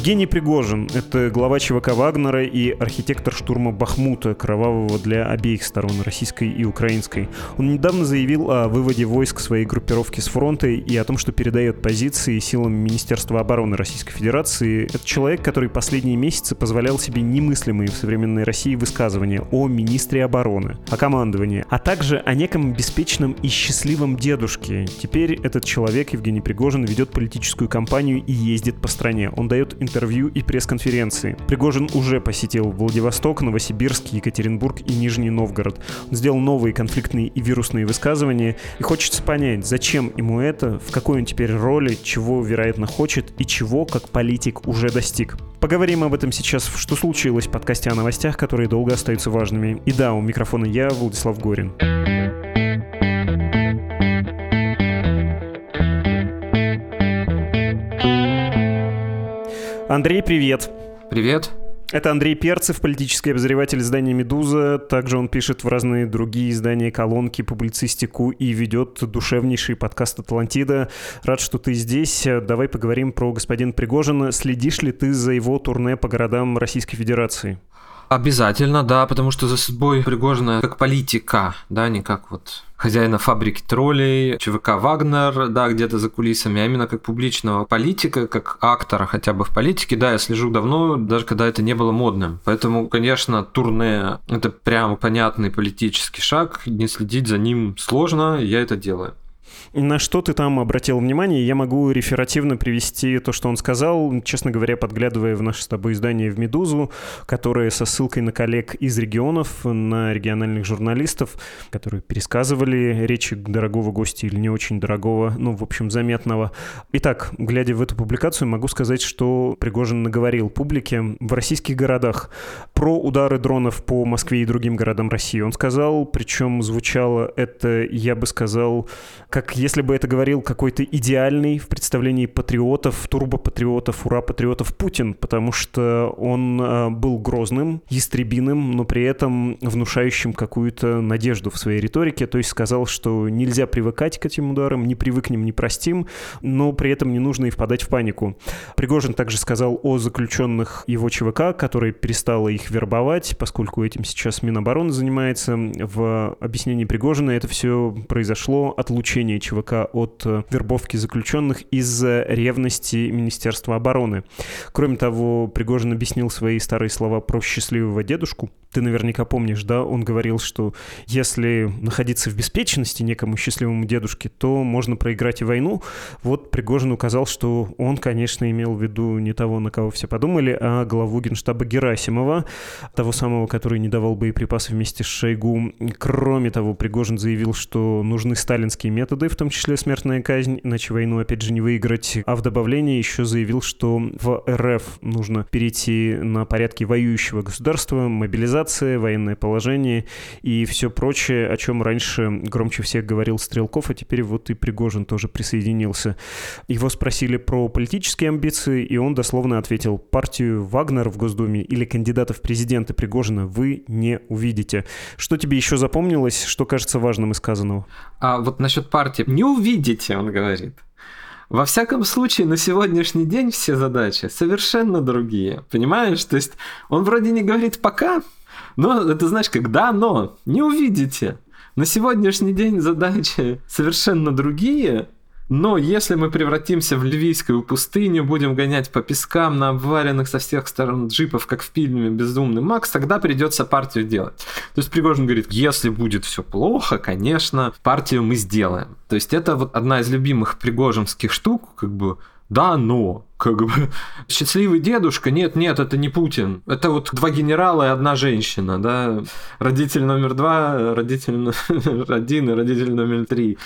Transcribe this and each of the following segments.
Евгений Пригожин — это глава ЧВК Вагнера и архитектор штурма Бахмута, кровавого для обеих сторон, российской и украинской. Он недавно заявил о выводе войск своей группировки с фронта и о том, что передает позиции силам Министерства обороны Российской Федерации. Это человек, который последние месяцы позволял себе немыслимые в современной России высказывания о министре обороны, о командовании, а также о неком беспечном и счастливом дедушке. Теперь этот человек, Евгений Пригожин, ведет политическую кампанию и ездит по стране. Он дает интервью и пресс-конференции. Пригожин уже посетил Владивосток, Новосибирск, Екатеринбург и Нижний Новгород. Он сделал новые конфликтные и вирусные высказывания, и хочется понять, зачем ему это, в какой он теперь роли, чего, вероятно, хочет и чего, как политик, уже достиг. Поговорим об этом сейчас, что случилось в подкасте о новостях, которые долго остаются важными. И да, у микрофона я, Владислав Горин. Андрей, привет. Привет. Это Андрей Перцев, политический обозреватель издания «Медуза». Также он пишет в разные другие издания колонки, публицистику и ведет душевнейший подкаст «Атлантида». Рад, что ты здесь. Давай поговорим про господина Пригожина. Следишь ли ты за его турне по городам Российской Федерации? Обязательно, да, потому что за судьбой Пригожина как политика, да, не как вот хозяина фабрики троллей, ЧВК «Вагнер», да, где-то за кулисами, а именно как публичного политика, как актора хотя бы в политике, да, я слежу давно, даже когда это не было модным. Поэтому, конечно, турне – это прям понятный политический шаг, не следить за ним сложно, я это делаю. На что ты там обратил внимание? Я могу реферативно привести то, что он сказал, честно говоря, подглядывая в наше с тобой издание в «Медузу», которое со ссылкой на коллег из регионов, на региональных журналистов, которые пересказывали речи дорогого гостя или не очень дорогого, ну, в общем, заметного. Итак, глядя в эту публикацию, могу сказать, что Пригожин наговорил публике в российских городах про удары дронов по Москве и другим городам России. Он сказал, причем звучало это, я бы сказал, как если бы это говорил какой-то идеальный в представлении патриотов, турбопатриотов, ура-патриотов Путин, потому что он э, был грозным, ястребиным, но при этом внушающим какую-то надежду в своей риторике, то есть сказал, что нельзя привыкать к этим ударам, не привыкнем, не простим, но при этом не нужно и впадать в панику. Пригожин также сказал о заключенных его ЧВК, которые перестала их вербовать, поскольку этим сейчас Минобороны занимается. В объяснении Пригожина это все произошло отлучение ЧВК от э, вербовки заключенных из-за ревности Министерства обороны. Кроме того, Пригожин объяснил свои старые слова про счастливого дедушку, ты наверняка помнишь, да, он говорил, что если находиться в беспечности некому счастливому дедушке, то можно проиграть и войну. Вот Пригожин указал, что он, конечно, имел в виду не того, на кого все подумали, а главу генштаба Герасимова, того самого, который не давал боеприпасы вместе с Шойгу. Кроме того, Пригожин заявил, что нужны сталинские методы, в том числе смертная казнь, иначе войну опять же не выиграть. А в добавлении еще заявил, что в РФ нужно перейти на порядки воюющего государства, мобилизация военное положение и все прочее, о чем раньше громче всех говорил Стрелков, а теперь вот и Пригожин тоже присоединился. Его спросили про политические амбиции, и он дословно ответил, партию Вагнер в Госдуме или кандидатов в президенты Пригожина вы не увидите. Что тебе еще запомнилось, что кажется важным из сказанного? А вот насчет партии. Не увидите, он говорит. Во всяком случае, на сегодняшний день все задачи совершенно другие. Понимаешь? То есть он вроде не говорит пока, но это знаешь, как да, но не увидите. На сегодняшний день задачи совершенно другие, но если мы превратимся в ливийскую пустыню, будем гонять по пескам на обваренных со всех сторон джипов, как в фильме «Безумный Макс», тогда придется партию делать. То есть Пригожин говорит, если будет все плохо, конечно, партию мы сделаем. То есть это вот одна из любимых пригожинских штук, как бы да, но, как бы, счастливый дедушка, нет, нет, это не Путин. Это вот два генерала и одна женщина, да. Родитель номер два, родитель номер один и родитель номер три.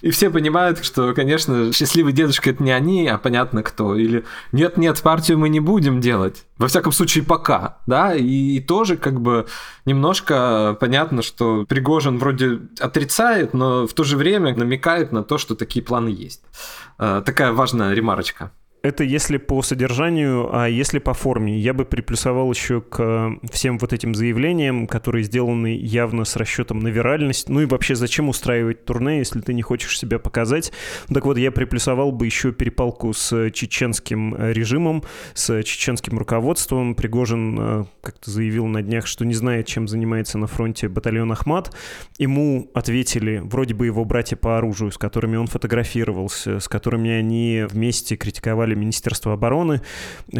И все понимают, что, конечно, счастливый дедушка это не они, а понятно кто. Или нет-нет, партию мы не будем делать. Во всяком случае, пока, да, и, и тоже как бы немножко понятно, что Пригожин вроде отрицает, но в то же время намекает на то, что такие планы есть. Э, такая важная ремарочка. Это если по содержанию, а если по форме. Я бы приплюсовал еще к всем вот этим заявлениям, которые сделаны явно с расчетом на виральность. Ну и вообще, зачем устраивать турне, если ты не хочешь себя показать? Так вот, я приплюсовал бы еще перепалку с чеченским режимом, с чеченским руководством. Пригожин э, как-то заявил на днях, что не знает, чем занимается на фронте батальон Ахмат. Ему ответили вроде бы его братья по оружию, с которыми он фотографировался, с которыми они вместе критиковали критиковали Министерство обороны,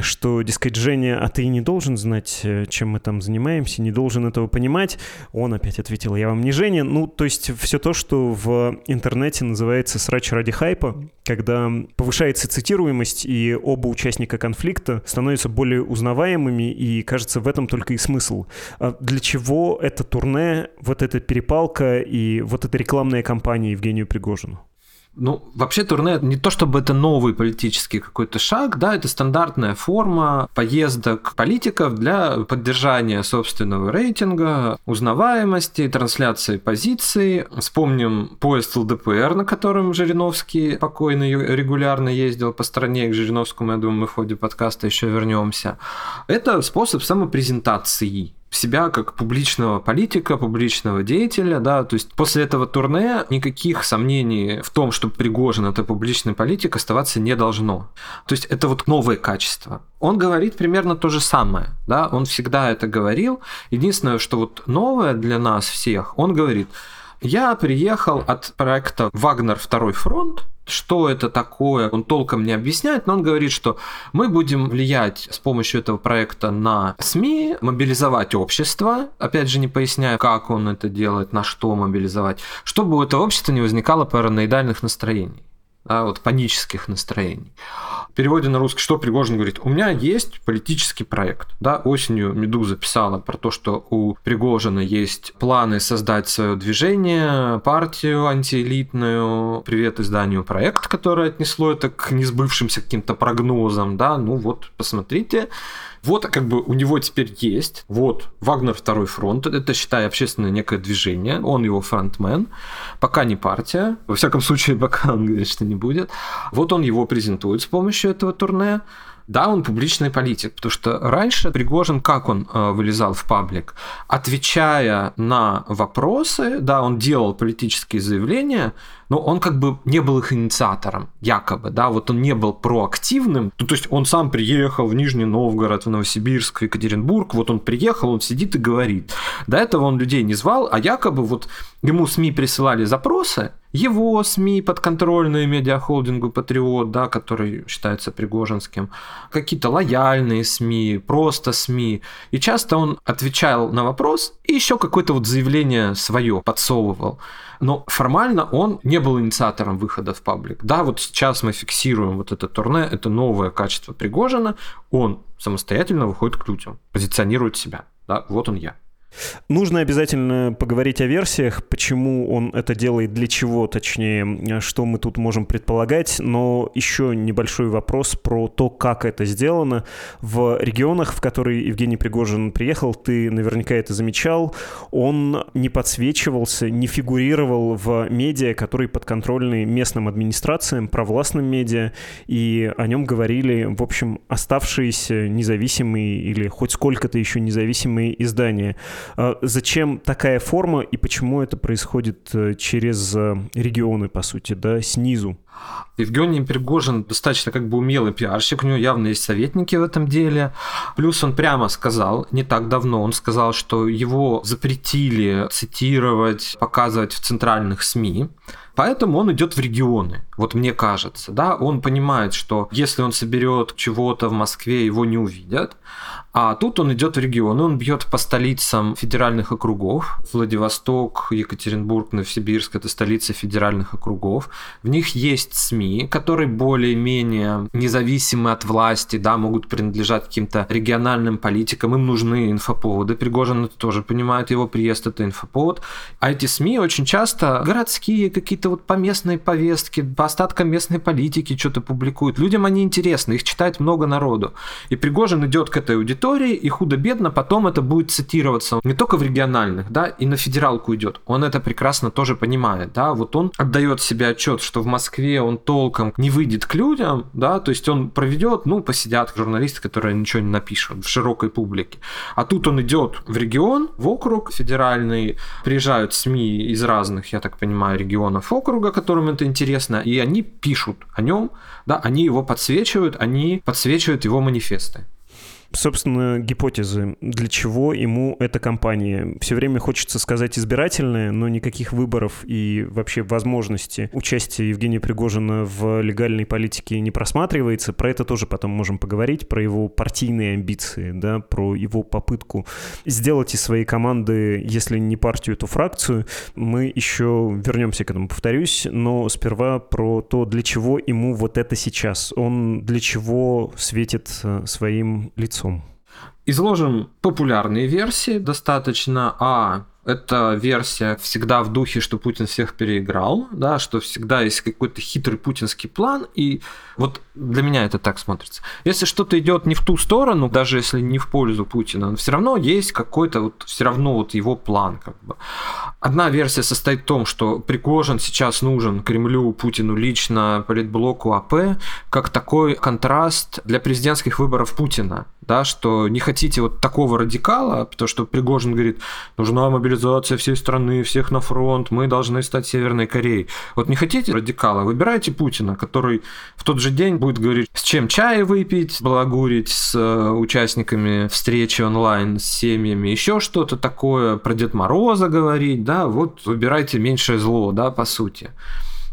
что, дескать, Женя, а ты не должен знать, э, чем мы там занимаемся, не должен этого понимать. Он опять ответил, я вам не Женя. Ну, то есть все то, что в интернете называется срач ради хайпа, когда повышается цитируемость, и оба участника конфликта становятся более узнаваемыми, и, кажется, в этом только и смысл. А для чего это турне, вот эта перепалка и вот эта рекламная кампания Евгению Пригожину? Ну, вообще турне не то чтобы это новый политический какой-то шаг, да, это стандартная форма поездок политиков для поддержания собственного рейтинга, узнаваемости, трансляции позиций. Вспомним поезд ЛДПР, на котором Жириновский покойный регулярно ездил по стране, к Жириновскому, я думаю, мы в ходе подкаста еще вернемся. Это способ самопрезентации себя как публичного политика, публичного деятеля, да, то есть после этого турне никаких сомнений в том, что Пригожин это публичный политик, оставаться не должно. То есть это вот новое качество. Он говорит примерно то же самое, да, он всегда это говорил. Единственное, что вот новое для нас всех, он говорит, я приехал от проекта «Вагнер. Второй фронт», что это такое, он толком не объясняет, но он говорит, что мы будем влиять с помощью этого проекта на СМИ, мобилизовать общество, опять же не поясняя, как он это делает, на что мобилизовать, чтобы у этого общества не возникало параноидальных настроений да, вот панических настроений. В переводе на русский, что Пригожин говорит? У меня есть политический проект. Да, осенью Медуза писала про то, что у Пригожина есть планы создать свое движение, партию антиэлитную. Привет изданию проект, которое отнесло это к несбывшимся каким-то прогнозам. Да, ну вот, посмотрите, вот как бы у него теперь есть, вот Вагнер второй фронт, это, считай, общественное некое движение, он его фронтмен, пока не партия, во всяком случае, пока он что не будет. Вот он его презентует с помощью этого турне, да, он публичный политик, потому что раньше Пригожин, как он э, вылезал в паблик, отвечая на вопросы, да, он делал политические заявления, но он как бы не был их инициатором, якобы, да, вот он не был проактивным, ну, то есть он сам приехал в Нижний Новгород, в Новосибирск, в Екатеринбург, вот он приехал, он сидит и говорит. До этого он людей не звал, а якобы вот ему СМИ присылали запросы, его СМИ подконтрольные медиахолдингу Патриот, да, который считается Пригожинским, какие-то лояльные СМИ, просто СМИ. И часто он отвечал на вопрос и еще какое-то вот заявление свое подсовывал но формально он не был инициатором выхода в паблик. Да, вот сейчас мы фиксируем вот это турне, это новое качество Пригожина, он самостоятельно выходит к людям, позиционирует себя. Да, вот он я. Нужно обязательно поговорить о версиях, почему он это делает, для чего, точнее, что мы тут можем предполагать, но еще небольшой вопрос про то, как это сделано. В регионах, в которые Евгений Пригожин приехал, ты наверняка это замечал, он не подсвечивался, не фигурировал в медиа, которые подконтрольны местным администрациям, провластным медиа, и о нем говорили, в общем, оставшиеся независимые или хоть сколько-то еще независимые издания. А зачем такая форма и почему это происходит э, через э, регионы, по сути, да, снизу? Евгений Пригожин достаточно как бы умелый пиарщик, у него явно есть советники в этом деле. Плюс он прямо сказал, не так давно, он сказал, что его запретили цитировать, показывать в центральных СМИ. Поэтому он идет в регионы, вот мне кажется, да, он понимает, что если он соберет чего-то в Москве, его не увидят, а тут он идет в регионы, он бьет по столицам федеральных округов. Владивосток, Екатеринбург, Новосибирск – это столицы федеральных округов. В них есть СМИ, которые более-менее независимы от власти, да, могут принадлежать каким-то региональным политикам, им нужны инфоповоды. Пригожин это тоже понимает, его приезд – это инфоповод. А эти СМИ очень часто городские, какие-то вот по местной повестке, по остаткам местной политики что-то публикуют. Людям они интересны, их читает много народу. И Пригожин идет к этой аудитории, аудитории, и худо-бедно потом это будет цитироваться не только в региональных, да, и на федералку идет. Он это прекрасно тоже понимает, да, вот он отдает себе отчет, что в Москве он толком не выйдет к людям, да, то есть он проведет, ну, посидят журналисты, которые ничего не напишут в широкой публике. А тут он идет в регион, в округ федеральный, приезжают СМИ из разных, я так понимаю, регионов округа, которым это интересно, и они пишут о нем, да, они его подсвечивают, они подсвечивают его манифесты собственно, гипотезы, для чего ему эта компания. Все время хочется сказать избирательная, но никаких выборов и вообще возможности участия Евгения Пригожина в легальной политике не просматривается. Про это тоже потом можем поговорить, про его партийные амбиции, да, про его попытку сделать из своей команды, если не партию, то фракцию. Мы еще вернемся к этому, повторюсь, но сперва про то, для чего ему вот это сейчас. Он для чего светит э, своим лицом лицом. Изложим популярные версии достаточно. А эта версия всегда в духе, что Путин всех переиграл, да, что всегда есть какой-то хитрый путинский план, и вот для меня это так смотрится. Если что-то идет не в ту сторону, даже если не в пользу Путина, все равно есть какой-то вот все равно вот его план, как бы. Одна версия состоит в том, что Пригожин сейчас нужен Кремлю, Путину лично, политблоку АП, как такой контраст для президентских выборов Путина, да, что не хотите вот такого радикала, потому что Пригожин говорит, нужна мобилизация всей страны, всех на фронт, мы должны стать Северной Кореей. Вот не хотите радикала, выбирайте Путина, который в тот же день будет говорить, с чем чай выпить, балагурить с э, участниками встречи онлайн, с семьями, еще что-то такое, про Дед Мороза говорить, да, вот выбирайте меньшее зло, да, по сути.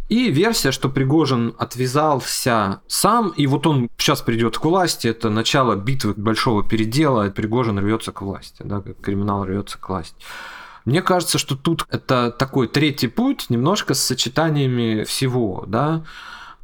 И версия, что Пригожин отвязался сам, и вот он сейчас придет к власти, это начало битвы большого передела, Пригожин рвется к власти, да, как криминал рвется к власти. Мне кажется, что тут это такой третий путь, немножко с сочетаниями всего, да.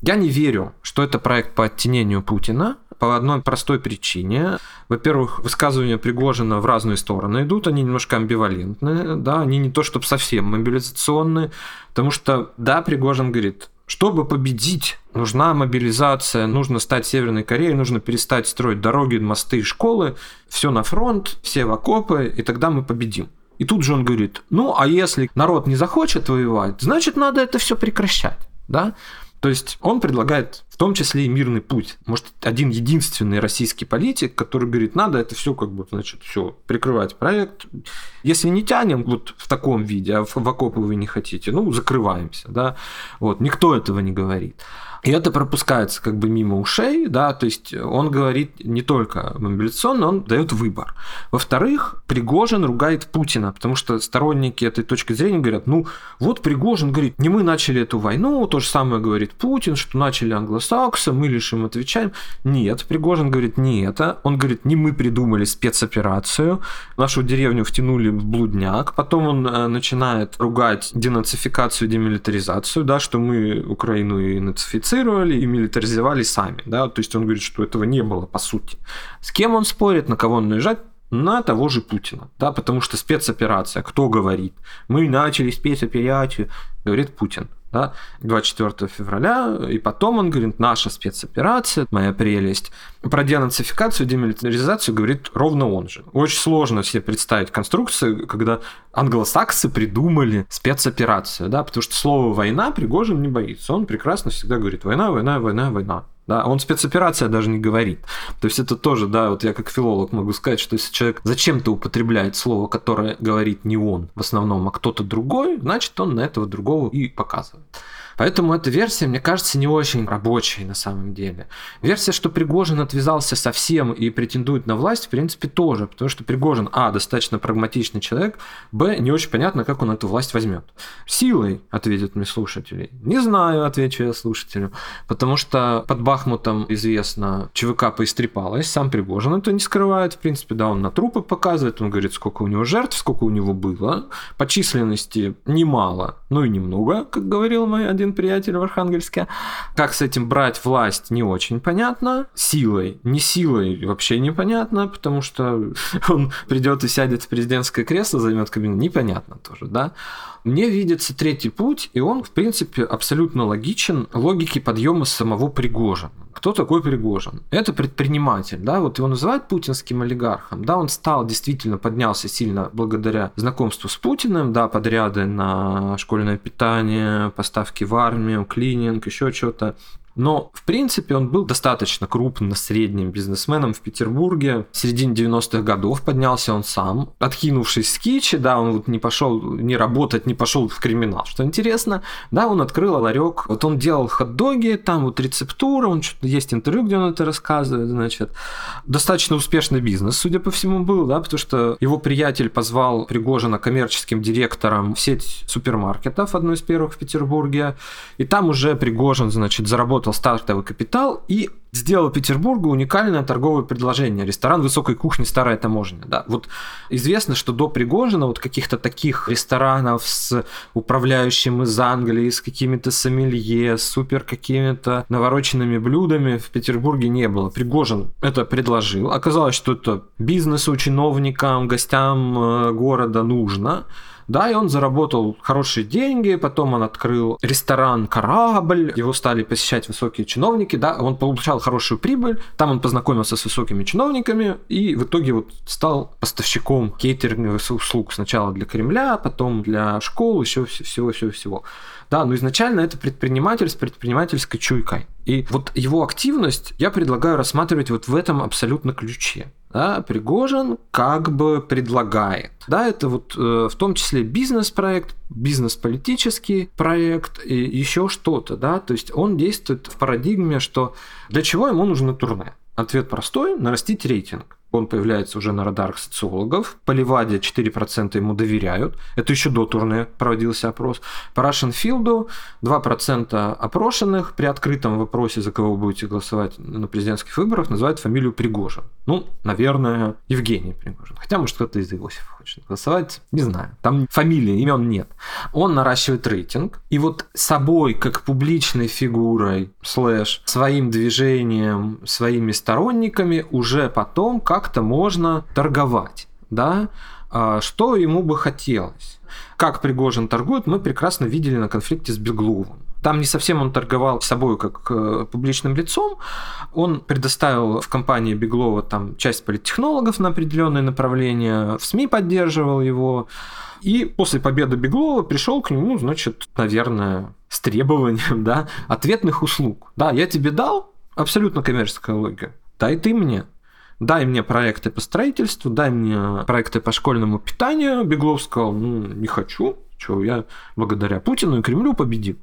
Я не верю, что это проект по оттенению Путина по одной простой причине. Во-первых, высказывания Пригожина в разные стороны идут, они немножко амбивалентны, да, они не то чтобы совсем мобилизационные, потому что, да, Пригожин говорит, чтобы победить, нужна мобилизация, нужно стать Северной Кореей, нужно перестать строить дороги, мосты, школы, все на фронт, все в окопы, и тогда мы победим. И тут же он говорит, ну а если народ не захочет воевать, значит надо это все прекращать. Да? То есть он предлагает в том числе и мирный путь. Может, один единственный российский политик, который говорит, надо это все как бы, значит, все, прикрывать проект. Если не тянем вот в таком виде, а в, в окопы вы не хотите, ну, закрываемся, да. Вот, никто этого не говорит. И это пропускается как бы мимо ушей, да, то есть он говорит не только мобилизационно, он дает выбор. Во-вторых, Пригожин ругает Путина, потому что сторонники этой точки зрения говорят, ну вот Пригожин говорит, не мы начали эту войну, то же самое говорит Путин, что начали англосаксы, мы лишь им отвечаем. Нет, Пригожин говорит не это, он говорит, не мы придумали спецоперацию, нашу деревню втянули в блудняк, потом он э, начинает ругать денацификацию, демилитаризацию, да, что мы Украину и нацифицировали, модифицировали и милитаризовали сами. Да? То есть он говорит, что этого не было по сути. С кем он спорит, на кого он наезжает? На того же Путина. Да? Потому что спецоперация, кто говорит? Мы начали спецоперацию, говорит Путин да, 24 февраля, и потом он говорит, наша спецоперация, моя прелесть. Про денацификацию, демилитаризацию говорит ровно он же. Очень сложно себе представить конструкцию, когда англосаксы придумали спецоперацию, да, потому что слово «война» Пригожин не боится. Он прекрасно всегда говорит «война, война, война, война». Да, он спецоперация даже не говорит. То есть это тоже, да, вот я как филолог могу сказать, что если человек зачем-то употребляет слово, которое говорит не он в основном, а кто-то другой, значит он на этого другого и показывает. Поэтому эта версия, мне кажется, не очень рабочей на самом деле. Версия, что Пригожин отвязался совсем и претендует на власть, в принципе, тоже, потому что Пригожин, а, достаточно прагматичный человек, б, не очень понятно, как он эту власть возьмет. Силой, ответят мне слушатели. Не знаю, отвечу я слушателю, потому что под Бахмутом известно, ЧВК поистрепалась, сам Пригожин это не скрывает, в принципе, да, он на трупы показывает, он говорит, сколько у него жертв, сколько у него было, по численности немало, ну и немного, как говорил мой один один приятель в Архангельске. Как с этим брать власть, не очень понятно. Силой, не силой, вообще непонятно, потому что он придет и сядет в президентское кресло, займет кабинет, непонятно тоже, да. Мне видится третий путь, и он, в принципе, абсолютно логичен логике подъема самого Пригожина. Кто такой Пригожин? Это предприниматель, да, вот его называют путинским олигархом, да, он стал, действительно поднялся сильно благодаря знакомству с Путиным, да, подряды на школьное питание, поставки в армию, клининг, еще что-то. Но, в принципе, он был достаточно крупным средним бизнесменом в Петербурге. В середине 90-х годов поднялся он сам. Откинувшись с кичи, да, он вот не пошел не работать, не пошел в криминал. Что интересно, да, он открыл ларек. Вот он делал хот-доги, там вот рецептура, он что-то есть интервью, где он это рассказывает, значит. Достаточно успешный бизнес, судя по всему, был, да, потому что его приятель позвал Пригожина коммерческим директором в сеть супермаркетов, одну из первых в Петербурге. И там уже Пригожин, значит, заработал заработал стартовый капитал и сделал Петербургу уникальное торговое предложение. Ресторан высокой кухни «Старая таможня». Да. Вот известно, что до Пригожина вот каких-то таких ресторанов с управляющим из Англии, с какими-то сомелье, супер какими-то навороченными блюдами в Петербурге не было. Пригожин это предложил. Оказалось, что это бизнесу, чиновникам, гостям э, города нужно. Да, и он заработал хорошие деньги, потом он открыл ресторан «Корабль», его стали посещать высокие чиновники, да, он получал хорошую прибыль, там он познакомился с высокими чиновниками и в итоге вот стал поставщиком кейтеринговых услуг сначала для Кремля, потом для школ, еще всего-всего-всего. Да, но изначально это предприниматель с предпринимательской чуйкой. И вот его активность я предлагаю рассматривать вот в этом абсолютно ключе. Да, Пригожин как бы предлагает. Да, это вот э, в том числе бизнес-проект, бизнес-политический проект и еще что-то. Да, то есть он действует в парадигме, что для чего ему нужно турне. Ответ простой – нарастить рейтинг он появляется уже на радарах социологов. По Леваде 4% ему доверяют. Это еще до турне проводился опрос. По Рашенфилду 2% опрошенных при открытом вопросе, за кого вы будете голосовать на президентских выборах, называют фамилию Пригожин. Ну, наверное, Евгений Пригожин. Хотя, может, кто-то из Иосифа хочет голосовать. Не знаю. Там фамилии, имен нет. Он наращивает рейтинг. И вот собой, как публичной фигурой, слэш, своим движением, своими сторонниками уже потом как-то можно торговать. Да? А что ему бы хотелось? Как Пригожин торгует, мы прекрасно видели на конфликте с Бегловым. Там не совсем он торговал собой как э, публичным лицом. Он предоставил в компании Беглова там часть политтехнологов на определенное направление, в СМИ поддерживал его. И после победы Беглова пришел к нему, значит, наверное, с требованием да, ответных услуг. Да, я тебе дал, абсолютно коммерческая логика. Дай ты мне. Дай мне проекты по строительству, дай мне проекты по школьному питанию. Беглов сказал, ну, не хочу, что я благодаря Путину и Кремлю победил.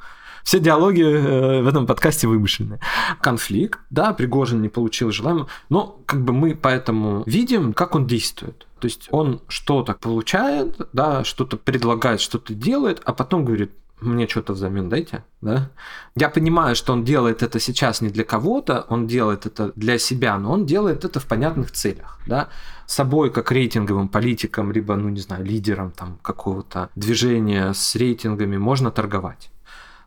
Все диалоги э, в этом подкасте вымышленные. Конфликт, да, Пригожин не получил желаемого, но как бы мы поэтому видим, как он действует. То есть он что-то получает, да, что-то предлагает, что-то делает, а потом говорит, мне что-то взамен дайте, да? Я понимаю, что он делает это сейчас не для кого-то, он делает это для себя, но он делает это в понятных целях, да? Собой как рейтинговым политиком, либо, ну не знаю, лидером там какого-то движения с рейтингами можно торговать.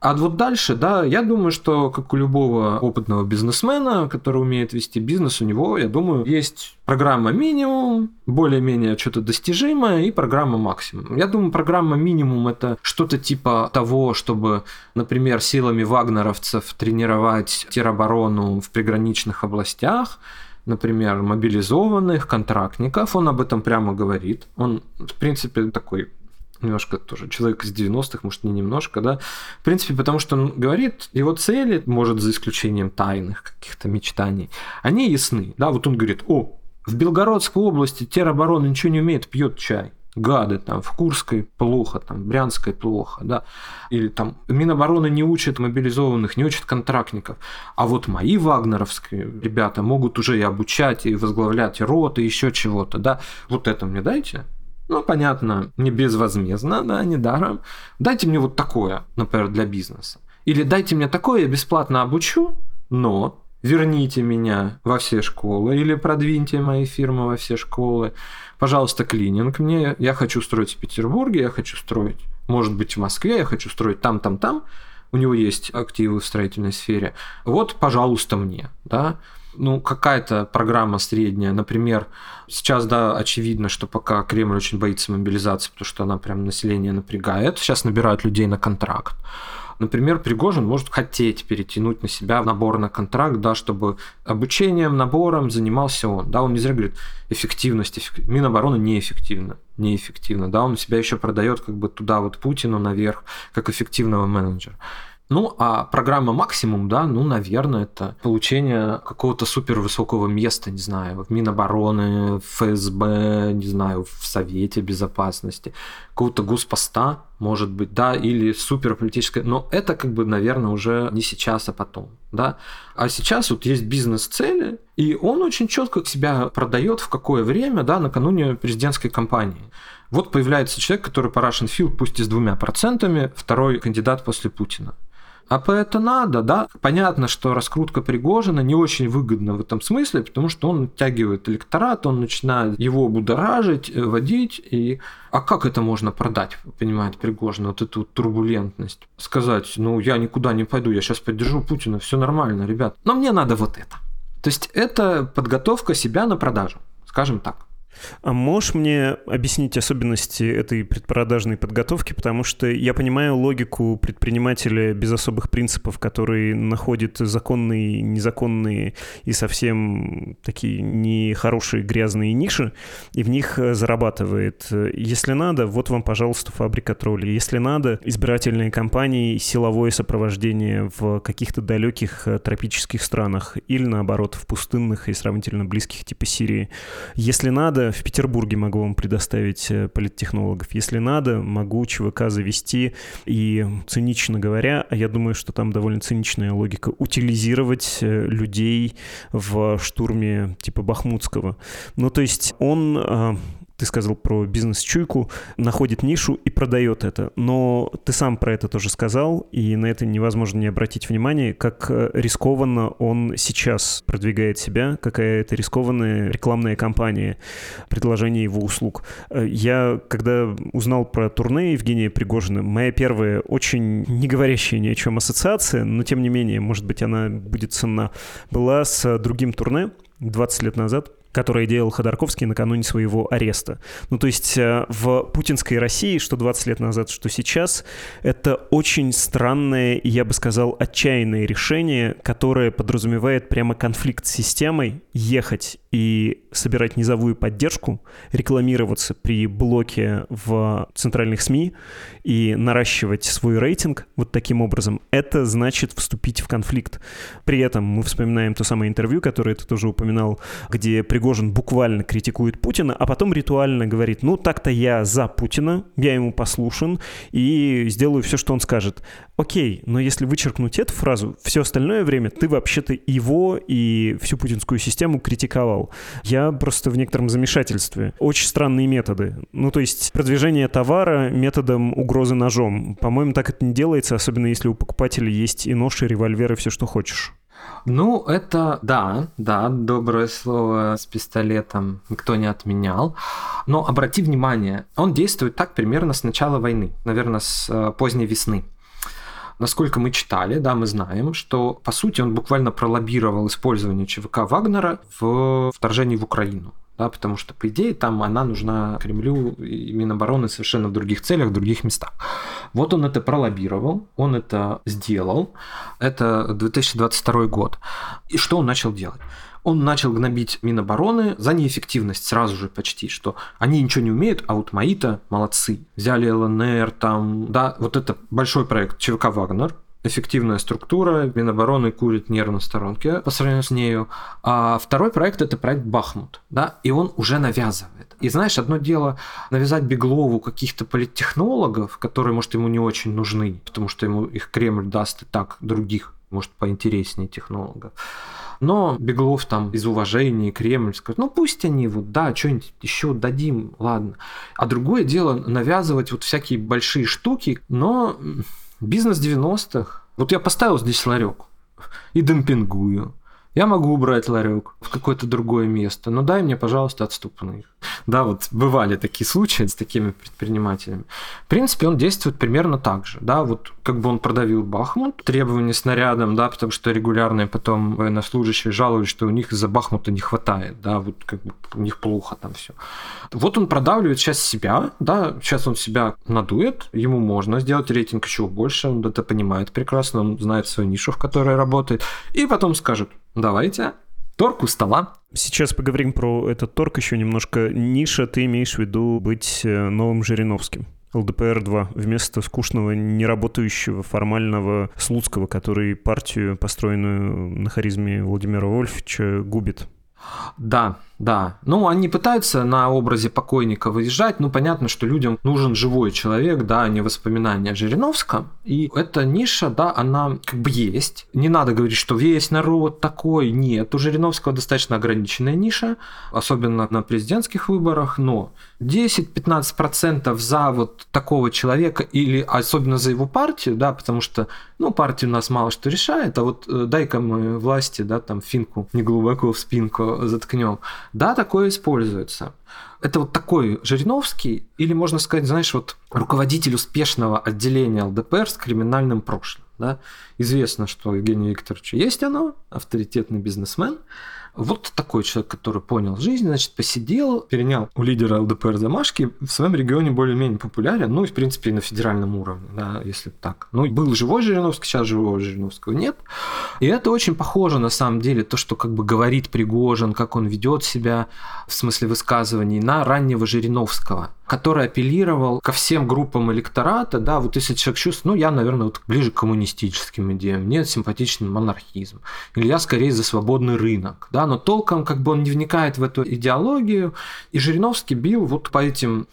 А вот дальше, да, я думаю, что как у любого опытного бизнесмена, который умеет вести бизнес, у него, я думаю, есть программа минимум, более-менее что-то достижимое, и программа максимум. Я думаю, программа минимум это что-то типа того, чтобы, например, силами вагнеровцев тренировать тероборону в приграничных областях, например, мобилизованных контрактников, он об этом прямо говорит. Он, в принципе, такой немножко тоже человек из 90-х, может, не немножко, да. В принципе, потому что он говорит, его цели, может, за исключением тайных каких-то мечтаний, они ясны, да. Вот он говорит, о, в Белгородской области тероборона ничего не умеет, пьет чай. Гады, там, в Курской плохо, там, в Брянской плохо, да, или там Минобороны не учат мобилизованных, не учат контрактников, а вот мои вагнеровские ребята могут уже и обучать, и возглавлять роты, еще чего-то, да, вот это мне дайте, ну, понятно, не безвозмездно, да, не даром. Дайте мне вот такое, например, для бизнеса. Или дайте мне такое, я бесплатно обучу, но верните меня во все школы или продвиньте мои фирмы во все школы. Пожалуйста, клининг мне. Я хочу строить в Петербурге, я хочу строить, может быть, в Москве, я хочу строить там, там, там. у него есть активы в строительной сфере. Вот, пожалуйста, мне, да, ну, какая-то программа средняя, например, сейчас, да, очевидно, что пока Кремль очень боится мобилизации, потому что она прям население напрягает, сейчас набирают людей на контракт. Например, Пригожин может хотеть перетянуть на себя набор на контракт, да, чтобы обучением, набором занимался он. Да, он не зря говорит, эффективность, эффектив... Минобороны неэффективна, неэффективно. Да, он себя еще продает как бы туда вот Путину наверх, как эффективного менеджера. Ну, а программа максимум, да, ну, наверное, это получение какого-то супер высокого места, не знаю, в Минобороны, в ФСБ, не знаю, в Совете Безопасности, какого-то госпоста, может быть, да, или суперполитическое, но это как бы, наверное, уже не сейчас, а потом, да. А сейчас вот есть бизнес-цели, и он очень четко себя продает в какое время, да, накануне президентской кампании. Вот появляется человек, который по Russian Field, пусть и с двумя процентами, второй кандидат после Путина. АП это надо, да. Понятно, что раскрутка Пригожина не очень выгодна в этом смысле, потому что он оттягивает электорат, он начинает его будоражить, э, водить. И... А как это можно продать, понимает Пригожин, вот эту турбулентность? Сказать, ну я никуда не пойду, я сейчас поддержу Путина, все нормально, ребят. Но мне надо вот это. То есть это подготовка себя на продажу, скажем так. А можешь мне объяснить особенности этой предпродажной подготовки? Потому что я понимаю логику предпринимателя без особых принципов, который находит законные, незаконные и совсем такие нехорошие грязные ниши, и в них зарабатывает. Если надо, вот вам, пожалуйста, фабрика троллей. Если надо, избирательные кампании, силовое сопровождение в каких-то далеких тропических странах или, наоборот, в пустынных и сравнительно близких типа Сирии. Если надо, в Петербурге могу вам предоставить э, политтехнологов. Если надо, могу ЧВК завести и, цинично говоря, а я думаю, что там довольно циничная логика, утилизировать э, людей в штурме типа Бахмутского. Ну, то есть он э, ты сказал про бизнес-чуйку, находит нишу и продает это. Но ты сам про это тоже сказал, и на это невозможно не обратить внимание, как э, рискованно он сейчас продвигает себя, какая это рискованная рекламная кампания, предложение его услуг. Э, я, когда узнал про турне Евгения Пригожина, моя первая очень не говорящая ни о чем ассоциация, но тем не менее, может быть, она будет ценна, была с другим турне 20 лет назад, которое делал Ходорковский накануне своего ареста. Ну, то есть э, в путинской России, что 20 лет назад, что сейчас, это очень странное я бы сказал, отчаянное решение, которое подразумевает прямо конфликт с системой, ехать и собирать низовую поддержку, рекламироваться при блоке в центральных СМИ и наращивать свой рейтинг вот таким образом, это значит вступить в конфликт. При этом мы вспоминаем то самое интервью, которое ты тоже упоминал, где Пригожин буквально критикует Путина, а потом ритуально говорит, ну так-то я за Путина, я ему послушен и сделаю все, что он скажет. Окей, но если вычеркнуть эту фразу, все остальное время ты вообще-то его и всю путинскую систему критиковал. Я просто в некотором замешательстве. Очень странные методы. Ну, то есть продвижение товара методом угрозы ножом. По-моему, так это не делается, особенно если у покупателя есть и нож, и револьвер, и все, что хочешь. Ну, это да, да, доброе слово с пистолетом никто не отменял. Но обрати внимание, он действует так примерно с начала войны, наверное, с э, поздней весны. Насколько мы читали, да, мы знаем, что, по сути, он буквально пролоббировал использование ЧВК Вагнера в вторжении в Украину. Да, потому что, по идее, там она нужна Кремлю и Минобороны совершенно в других целях, в других местах. Вот он это пролоббировал, он это сделал. Это 2022 год. И что он начал делать? он начал гнобить Минобороны за неэффективность сразу же почти, что они ничего не умеют, а вот мои-то молодцы. Взяли ЛНР, там, да, вот это большой проект ЧВК «Вагнер», эффективная структура, Минобороны курит нервно в сторонке по сравнению с нею. А второй проект – это проект «Бахмут», да, и он уже навязывает. И знаешь, одно дело навязать Беглову каких-то политтехнологов, которые, может, ему не очень нужны, потому что ему их Кремль даст и так других, может, поинтереснее технологов. Но Беглов там из уважения Кремль скажет, ну пусть они вот, да, что-нибудь еще дадим, ладно. А другое дело навязывать вот всякие большие штуки, но бизнес 90-х. Вот я поставил здесь ларек и демпингую. Я могу убрать ларек в какое-то другое место, но дай мне, пожалуйста, отступных. Да, вот бывали такие случаи с такими предпринимателями. В принципе, он действует примерно так же. Да, вот как бы он продавил Бахмут, требования снарядом, да, потому что регулярные потом военнослужащие жаловались, что у них из-за Бахмута не хватает, да, вот как бы у них плохо там все. Вот он продавливает сейчас себя, да, сейчас он себя надует, ему можно сделать рейтинг еще больше, он это понимает прекрасно, он знает свою нишу, в которой работает, и потом скажет, давайте, торг у стола. Сейчас поговорим про этот торг еще немножко. Ниша, ты имеешь в виду быть э, новым Жириновским? ЛДПР-2 вместо скучного, неработающего, формального Слуцкого, который партию, построенную на харизме Владимира Вольфовича, губит. Да, да. Ну, они пытаются на образе покойника выезжать. Ну, понятно, что людям нужен живой человек, да, а не воспоминания о Жириновском. И эта ниша, да, она как бы есть. Не надо говорить, что весь народ такой. Нет, у Жириновского достаточно ограниченная ниша, особенно на президентских выборах, но 10-15% за вот такого человека или особенно за его партию, да, потому что, ну, партия у нас мало что решает, а вот э, дай-ка мы власти, да, там финку не глубоко в спинку заткнем. Да, такое используется. Это вот такой Жириновский, или можно сказать, знаешь, вот руководитель успешного отделения ЛДПР с криминальным прошлым. Да? Известно, что у Евгения Викторовича есть оно, авторитетный бизнесмен, вот такой человек, который понял жизнь, значит, посидел, перенял у лидера ЛДПР замашки, в своем регионе более-менее популярен, ну и, в принципе, и на федеральном уровне, да, если так. Ну, был живой Жириновский, сейчас живого Жириновского нет. И это очень похоже, на самом деле, то, что как бы говорит Пригожин, как он ведет себя в смысле высказываний, на раннего Жириновского который апеллировал ко всем группам электората, да, вот если человек чувствует, ну, я, наверное, вот ближе к коммунистическим идеям, мне симпатичен монархизм, или я скорее за свободный рынок, да, но толком как бы он не вникает в эту идеологию, и Жириновский бил вот по этим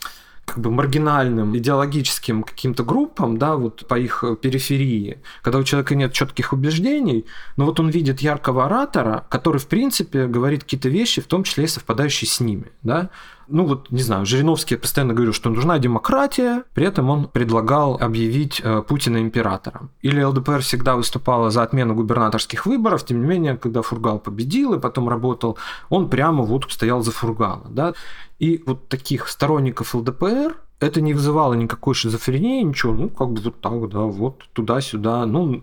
как бы маргинальным идеологическим каким-то группам, да, вот по их периферии, когда у человека нет четких убеждений, но вот он видит яркого оратора, который, в принципе, говорит какие-то вещи, в том числе и совпадающие с ними, да, ну вот, не знаю, Жириновский постоянно говорил, что нужна демократия, при этом он предлагал объявить э, Путина императором. Или ЛДПР всегда выступала за отмену губернаторских выборов, тем не менее, когда Фургал победил и потом работал, он прямо вот стоял за Фургала. Да? И вот таких сторонников ЛДПР это не вызывало никакой шизофрении, ничего, ну, как бы вот так, да, вот туда-сюда, ну,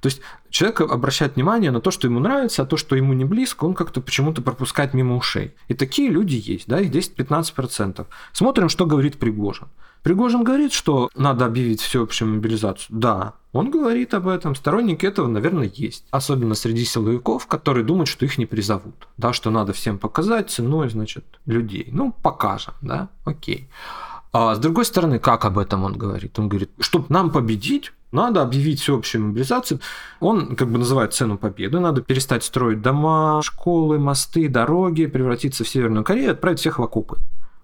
то есть человек обращает внимание на то, что ему нравится, а то, что ему не близко, он как-то почему-то пропускает мимо ушей. И такие люди есть, да, их 10-15%. Смотрим, что говорит Пригожин. Пригожин говорит, что надо объявить всеобщую мобилизацию. Да, он говорит об этом. Сторонники этого, наверное, есть. Особенно среди силовиков, которые думают, что их не призовут. Да, что надо всем показать ценой, значит, людей. Ну, покажем, да, окей. А с другой стороны, как об этом он говорит? Он говорит, чтобы нам победить, надо объявить всеобщую мобилизацию. Он как бы называет цену победы. Надо перестать строить дома, школы, мосты, дороги, превратиться в Северную Корею и отправить всех в окопы.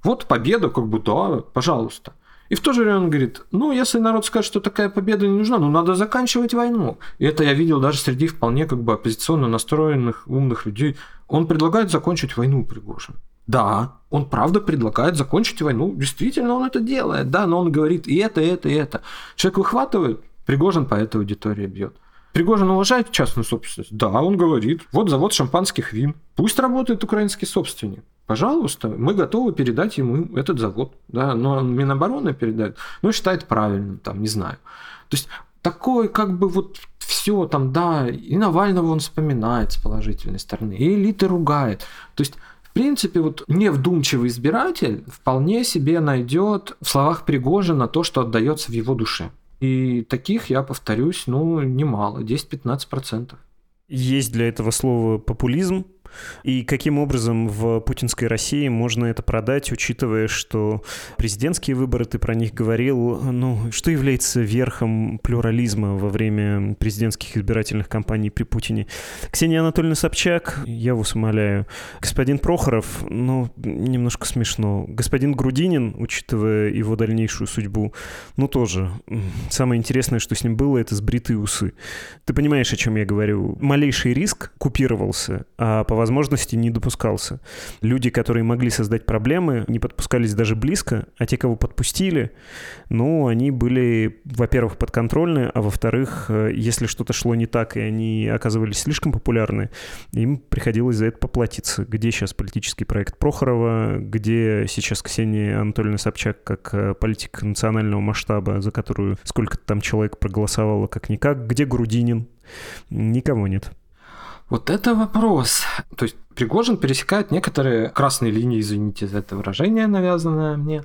Вот победа, как бы, да, пожалуйста. И в то же время он говорит, ну, если народ скажет, что такая победа не нужна, ну, надо заканчивать войну. И это я видел даже среди вполне как бы оппозиционно настроенных умных людей. Он предлагает закончить войну Пригожин. Да, он правда предлагает закончить войну. Действительно, он это делает. Да, но он говорит и это, и это, и это. Человек выхватывает, Пригожин по этой аудитории бьет. Пригожин уважает частную собственность? Да, он говорит, вот завод шампанских вин. Пусть работает украинский собственник. Пожалуйста, мы готовы передать ему этот завод. Да, но Минобороны передает. Ну, считает правильным, там, не знаю. То есть такой как бы вот все там, да, и Навального он вспоминает с положительной стороны, и элиты ругает. То есть в принципе, вот невдумчивый избиратель вполне себе найдет в словах Пригожина то, что отдается в его душе. И таких, я повторюсь, ну, немало, 10-15%. Есть для этого слова популизм, и каким образом в путинской России можно это продать, учитывая, что президентские выборы, ты про них говорил, ну, что является верхом плюрализма во время президентских избирательных кампаний при Путине? Ксения Анатольевна Собчак, я вас умоляю. Господин Прохоров, ну, немножко смешно. Господин Грудинин, учитывая его дальнейшую судьбу, ну, тоже. Самое интересное, что с ним было, это сбритые усы. Ты понимаешь, о чем я говорю? Малейший риск купировался, а по возможности не допускался. Люди, которые могли создать проблемы, не подпускались даже близко, а те, кого подпустили, ну, они были, во-первых, подконтрольны, а во-вторых, э, если что-то шло не так, и они оказывались слишком популярны, им приходилось за это поплатиться. Где сейчас политический проект Прохорова, где сейчас Ксения Анатольевна Собчак как э, политик национального масштаба, за которую сколько там человек проголосовало как-никак, где Грудинин? Никого нет. Вот это вопрос. То есть Пригожин пересекает некоторые красные линии, извините за это выражение, навязанное мне,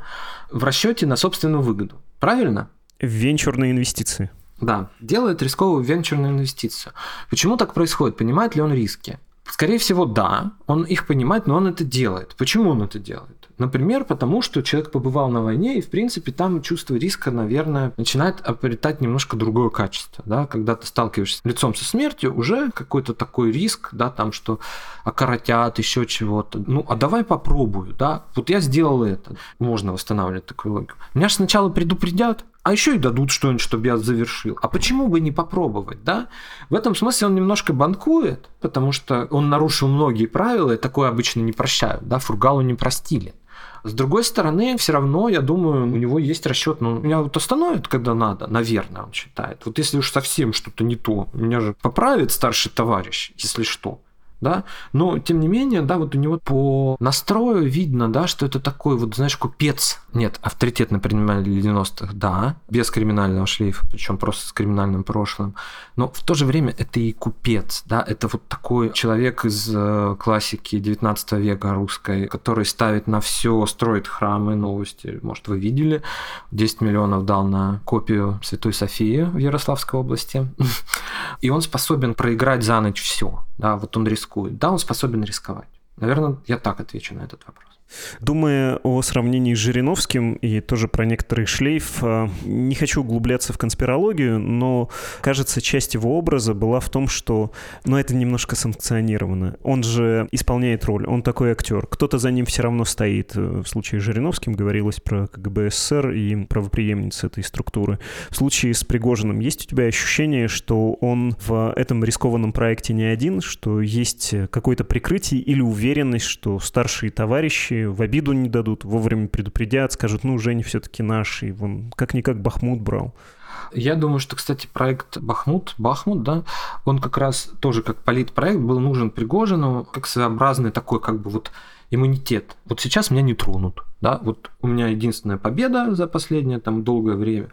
в расчете на собственную выгоду. Правильно? Венчурные инвестиции. Да, делает рисковую венчурную инвестицию. Почему так происходит? Понимает ли он риски? Скорее всего, да, он их понимает, но он это делает. Почему он это делает? Например, потому что человек побывал на войне, и, в принципе, там чувство риска, наверное, начинает обретать немножко другое качество. Да? Когда ты сталкиваешься лицом со смертью, уже какой-то такой риск, да, там, что окоротят, еще чего-то. Ну, а давай попробую, да. Вот я сделал это. Можно восстанавливать такую логику. Меня же сначала предупредят, а еще и дадут что-нибудь, чтобы я завершил. А почему бы не попробовать, да? В этом смысле он немножко банкует, потому что он нарушил многие правила, и такое обычно не прощают, да, Фургалу не простили. С другой стороны, все равно, я думаю, у него есть расчет, ну, меня вот остановят, когда надо, наверное, он считает. Вот если уж совсем что-то не то, меня же поправит старший товарищ, если что да, но тем не менее, да, вот у него по настрою видно, да, что это такой вот, знаешь, купец. Нет, авторитетный предприниматель 90-х, да, без криминального шлейфа, причем просто с криминальным прошлым, но в то же время это и купец, да, это вот такой человек из э, классики 19 века русской, который ставит на все, строит храмы, новости, может, вы видели, 10 миллионов дал на копию Святой Софии в Ярославской области, и он способен проиграть за ночь все, да, вот он рискует. Да, он способен рисковать. Наверное, я так отвечу на этот вопрос. Думая о сравнении с Жириновским и тоже про некоторый шлейф, а, не хочу углубляться в конспирологию, но, кажется, часть его образа была в том, что, ну, это немножко санкционировано. Он же исполняет роль, он такой актер. Кто-то за ним все равно стоит. В случае с Жириновским говорилось про КГБ СССР и правоприемницы этой структуры. В случае с Пригожиным есть у тебя ощущение, что он в этом рискованном проекте не один, что есть какое-то прикрытие или уверенность, что старшие товарищи в обиду не дадут, вовремя предупредят, скажут, ну, Женя все-таки наш, и вон как-никак Бахмут брал. Я думаю, что, кстати, проект Бахмут, Бахмут, да, он как раз тоже как политпроект был нужен Пригожину, как своеобразный такой как бы вот иммунитет. Вот сейчас меня не тронут. Да? Вот у меня единственная победа за последнее там долгое время.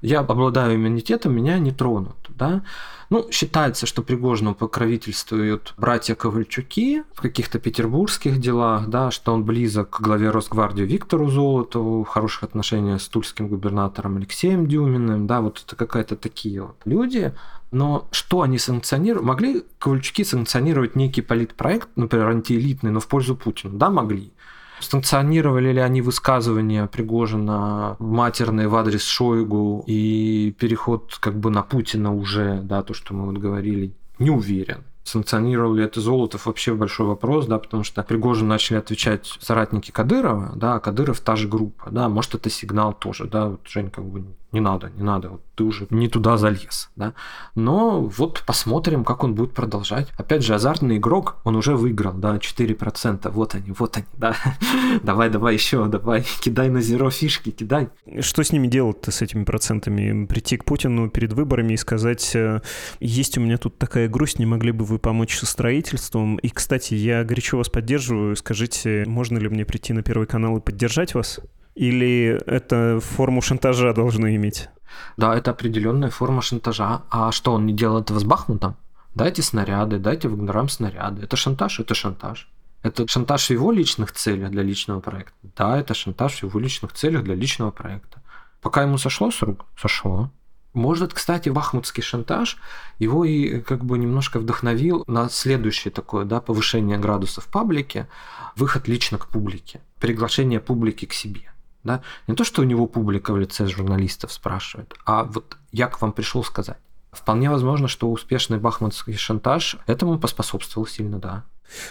Я обладаю иммунитетом, меня не тронут. Да? Ну, считается, что Пригожину покровительствуют братья Ковальчуки в каких-то петербургских делах, да, что он близок к главе Росгвардии Виктору Золотову, хороших отношениях с тульским губернатором Алексеем Дюминым, да, вот это какая-то такие вот люди. Но что они санкционируют? Могли Ковальчуки санкционировать некий политпроект, например, антиэлитный, но в пользу Путина? Да, могли. Санкционировали ли они высказывания Пригожина матерные в адрес Шойгу и переход как бы на Путина уже, да, то, что мы вот говорили, не уверен. Санкционировал ли это Золотов вообще большой вопрос, да, потому что Пригожин начали отвечать соратники Кадырова, да, а Кадыров та же группа, да, может это сигнал тоже, да, вот Жень как бы не надо, не надо, вот ты уже не туда залез, да. Но вот посмотрим, как он будет продолжать. Опять же, азартный игрок, он уже выиграл, да, 4%, вот они, вот они, да. давай, давай еще, давай, кидай на зеро фишки, кидай. Что с ними делать-то, с этими процентами? Прийти к Путину перед выборами и сказать, э, есть у меня тут такая грусть, не могли бы вы помочь со строительством? И, кстати, я горячо вас поддерживаю, скажите, можно ли мне прийти на Первый канал и поддержать вас? Или это форму шантажа должно иметь? Да, это определенная форма шантажа. А что, он не делал этого с Бахмутом? Дайте снаряды, дайте вагнерам снаряды. Это шантаж, это шантаж. Это шантаж в его личных целях для личного проекта. Да, это шантаж в его личных целях для личного проекта. Пока ему сошло с рук, сошло. Может, кстати, бахмутский шантаж его и как бы немножко вдохновил на следующее такое, да, повышение градуса в паблике, выход лично к публике, приглашение публики к себе. Да? Не то, что у него публика в лице журналистов спрашивает, а вот я к вам пришел сказать. Вполне возможно, что успешный бахмутский шантаж этому поспособствовал сильно, да.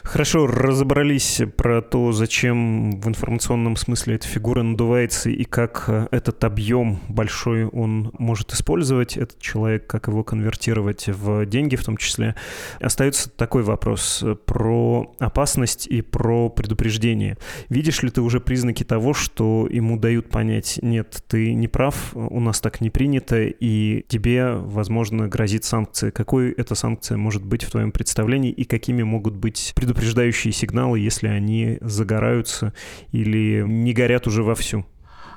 Хорошо, разобрались про то, зачем в информационном смысле эта фигура надувается и как э, этот объем большой он может использовать, этот человек, как его конвертировать в деньги в том числе. Остается такой вопрос про опасность и про предупреждение. Видишь ли ты уже признаки того, что ему дают понять, нет, ты не прав, у нас так не принято, и тебе, возможно, грозит санкция. Какой эта санкция может быть в твоем представлении и какими могут быть предупреждающие сигналы, если они загораются или не горят уже вовсю?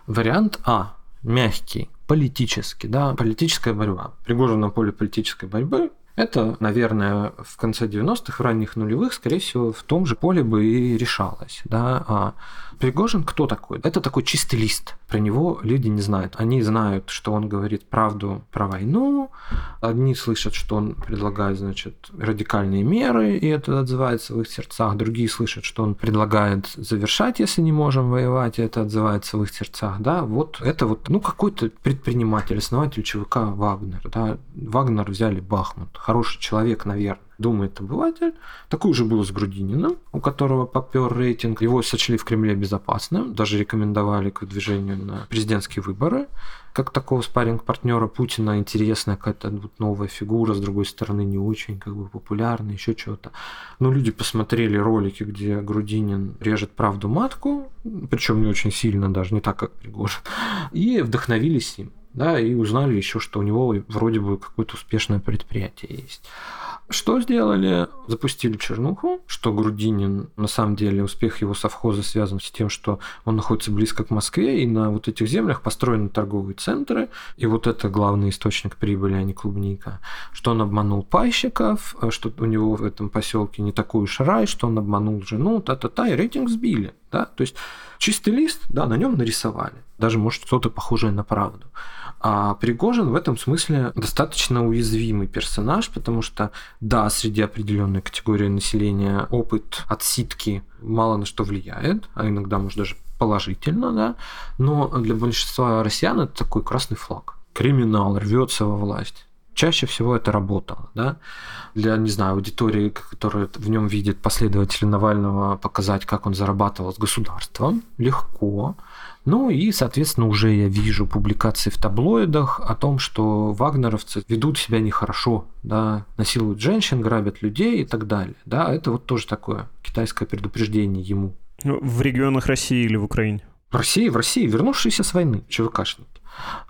Вариант А. Мягкий, политический, да, политическая борьба. Пригожин на поле политической борьбы это, наверное, в конце 90-х, в ранних нулевых, скорее всего, в том же поле бы и решалось. Да? А Пригожин кто такой? Это такой чистый лист. Про него люди не знают. Они знают, что он говорит правду про войну. Одни слышат, что он предлагает, значит, радикальные меры, и это отзывается в их сердцах. Другие слышат, что он предлагает завершать, если не можем воевать, и это отзывается в их сердцах. Да, вот это вот, ну, какой-то предприниматель, основатель ЧВК Вагнер. Да? Вагнер взяли Бахмут. Хороший человек, наверное думает обыватель. Такой же был с Грудининым, у которого попер рейтинг. Его сочли в Кремле безопасным, даже рекомендовали к движению на президентские выборы. Как такого спаринг партнера Путина интересная какая-то вот новая фигура, с другой стороны не очень как бы популярная, еще чего-то. Но люди посмотрели ролики, где Грудинин режет правду матку, причем не очень сильно даже, не так, как Пригожин, и вдохновились им да, и узнали еще, что у него вроде бы какое-то успешное предприятие есть. Что сделали? Запустили чернуху, что Грудинин, на самом деле, успех его совхоза связан с тем, что он находится близко к Москве, и на вот этих землях построены торговые центры, и вот это главный источник прибыли, а не клубника. Что он обманул пайщиков, что у него в этом поселке не такой уж рай, что он обманул жену, та-та-та, и рейтинг сбили. Да? То есть чистый лист, да, на нем нарисовали. Даже, может, что-то похожее на правду. А Пригожин в этом смысле достаточно уязвимый персонаж, потому что, да, среди определенной категории населения опыт отсидки мало на что влияет, а иногда, может, даже положительно, да, но для большинства россиян это такой красный флаг. Криминал рвется во власть. Чаще всего это работало, да. Для, не знаю, аудитории, которая в нем видит последователя Навального, показать, как он зарабатывал с государством, легко. Ну и, соответственно, уже я вижу публикации в таблоидах о том, что вагнеровцы ведут себя нехорошо, да, насилуют женщин, грабят людей и так далее. Да, это вот тоже такое китайское предупреждение ему. Ну, в регионах России или в Украине? В России, в России, вернувшиеся с войны, ЧВКшники.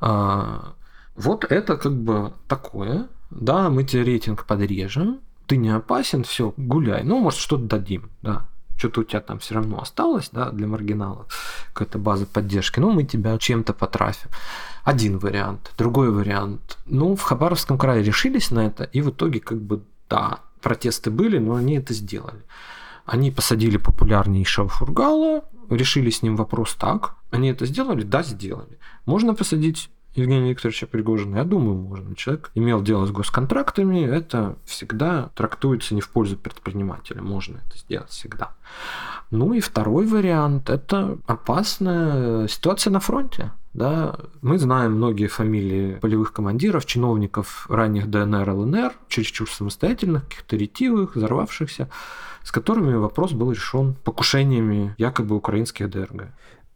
А, вот это как бы такое. Да, мы тебе рейтинг подрежем, ты не опасен, все, гуляй. Ну, может, что-то дадим, да что-то у тебя там все равно осталось, да, для маргиналов, какая-то база поддержки, ну, мы тебя чем-то потрафим. Один вариант. Другой вариант. Ну, в Хабаровском крае решились на это, и в итоге, как бы, да, протесты были, но они это сделали. Они посадили популярнейшего Фургала, решили с ним вопрос так. Они это сделали? Да, сделали. Можно посадить Евгения Викторовича Пригожина, я думаю, можно. Человек имел дело с госконтрактами, это всегда трактуется не в пользу предпринимателя, можно это сделать всегда. Ну и второй вариант – это опасная ситуация на фронте. Да, мы знаем многие фамилии полевых командиров, чиновников ранних ДНР, ЛНР, чересчур самостоятельных, каких-то ретивых, взорвавшихся, с которыми вопрос был решен покушениями якобы украинских ДРГ.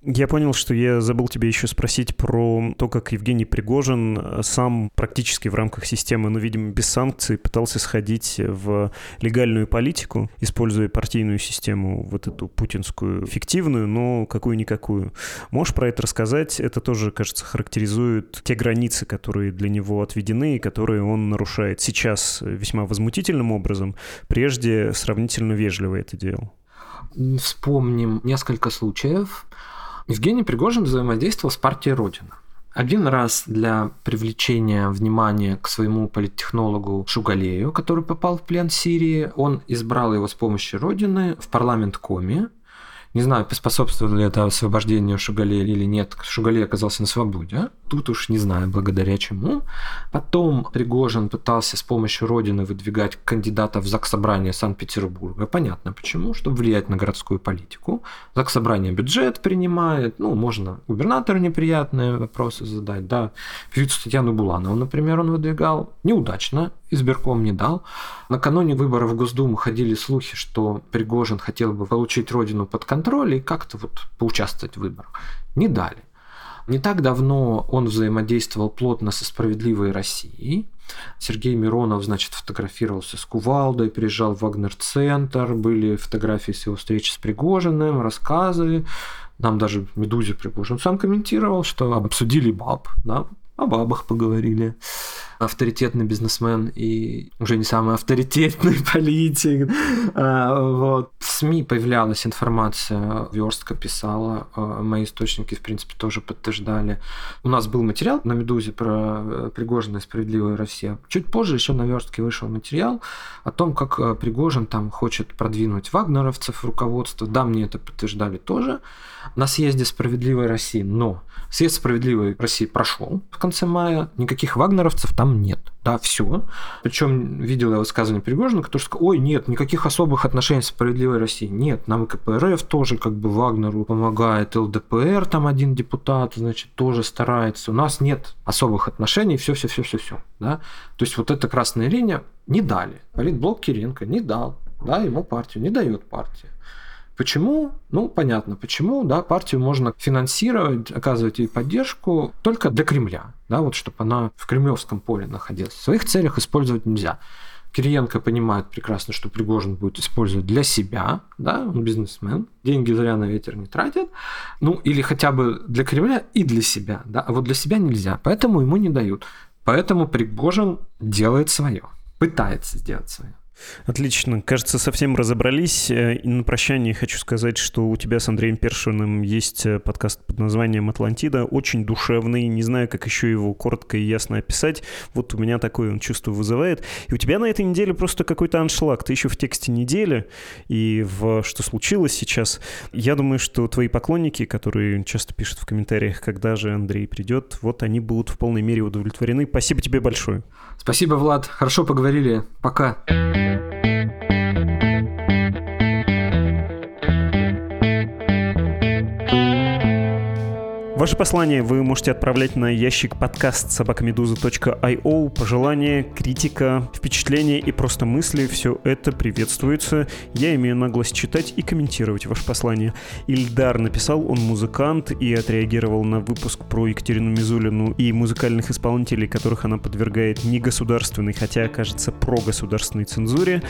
Я понял, что я забыл тебе еще спросить про то, как Евгений Пригожин э, сам практически в рамках системы, ну, видимо, без санкций, пытался сходить в легальную политику, используя партийную систему, вот эту путинскую, фиктивную, но какую-никакую. Можешь про это рассказать? Это тоже, кажется, характеризует те границы, которые для него отведены и которые он нарушает сейчас весьма возмутительным образом. Прежде сравнительно вежливо это делал. Вспомним несколько случаев. Евгений Пригожин взаимодействовал с партией Родина. Один раз для привлечения внимания к своему политтехнологу Шугалею, который попал в плен в Сирии, он избрал его с помощью Родины в парламент Коми. Не знаю, поспособствовало ли это освобождению Шугалея или нет. Шугалей оказался на свободе. Тут уж не знаю, благодаря чему. Потом Пригожин пытался с помощью Родины выдвигать кандидата в Заксобрание Санкт-Петербурга. Понятно почему, чтобы влиять на городскую политику. Заксобрание бюджет принимает, ну, можно губернатору неприятные вопросы задать, да. Певицу Татьяну Буланову, например, он выдвигал неудачно, избирком не дал. Накануне выборов в Госдуму ходили слухи, что Пригожин хотел бы получить Родину под контроль и как-то вот поучаствовать в выборах. Не дали. Не так давно он взаимодействовал плотно со «Справедливой Россией». Сергей Миронов, значит, фотографировался с Кувалдой, приезжал в Вагнер-центр, были фотографии с его встречи с Пригожиным, рассказы. Нам даже «Медузе» Пригожин сам комментировал, что обсудили баб, да, о бабах поговорили. Авторитетный бизнесмен и уже не самый авторитетный политик. А, вот. В СМИ появлялась информация, Верстка писала, а, мои источники, в принципе, тоже подтверждали. У нас был материал на «Медузе» про э, Пригожина и «Справедливую Россию». Чуть позже еще на Верстке вышел материал о том, как э, Пригожин там хочет продвинуть вагнеровцев в руководство. Да, мне это подтверждали тоже на съезде «Справедливой России». Но съезд «Справедливой России» прошел в конце мая, никаких вагнеровцев там нет. Да, все. Причем видел я высказывание Пригожина, который сказал, ой, нет, никаких особых отношений с «Справедливой Россией». Нет, нам и КПРФ тоже как бы Вагнеру помогает, ЛДПР там один депутат, значит, тоже старается. У нас нет особых отношений, все, все, все, все, все. Да? То есть вот эта красная линия не дали. Политблок Киренко не дал, да, ему партию, не дает партия. Почему? Ну, понятно, почему, да, партию можно финансировать, оказывать ей поддержку только для Кремля, да, вот чтобы она в кремлевском поле находилась. В своих целях использовать нельзя. Кириенко понимает прекрасно, что Пригожин будет использовать для себя, да, он бизнесмен, деньги зря на ветер не тратит, ну или хотя бы для Кремля и для себя, да, а вот для себя нельзя, поэтому ему не дают. Поэтому Пригожин делает свое, пытается сделать свое. Отлично. Кажется, совсем разобрались. Э, и на прощание хочу сказать, что у тебя с Андреем Першиным есть э, подкаст под названием «Атлантида». Очень душевный. Не знаю, как еще его коротко и ясно описать. Вот у меня такое он чувство вызывает. И у тебя на этой неделе просто какой-то аншлаг. Ты еще в тексте недели и в «Что случилось сейчас». Я думаю, что твои поклонники, которые часто пишут в комментариях, когда же Андрей придет, вот они будут в полной мере удовлетворены. Спасибо тебе большое. Спасибо, Влад. Хорошо поговорили. Пока. Ваше послание вы можете отправлять на ящик подкаст собакамедуза.io. Пожелания, критика, впечатления и просто мысли – все это приветствуется. Я имею наглость читать и комментировать ваше послание. Ильдар написал, он музыкант и отреагировал на выпуск про Екатерину Мизулину и музыкальных исполнителей, которых она подвергает негосударственной, хотя, кажется, прогосударственной цензуре.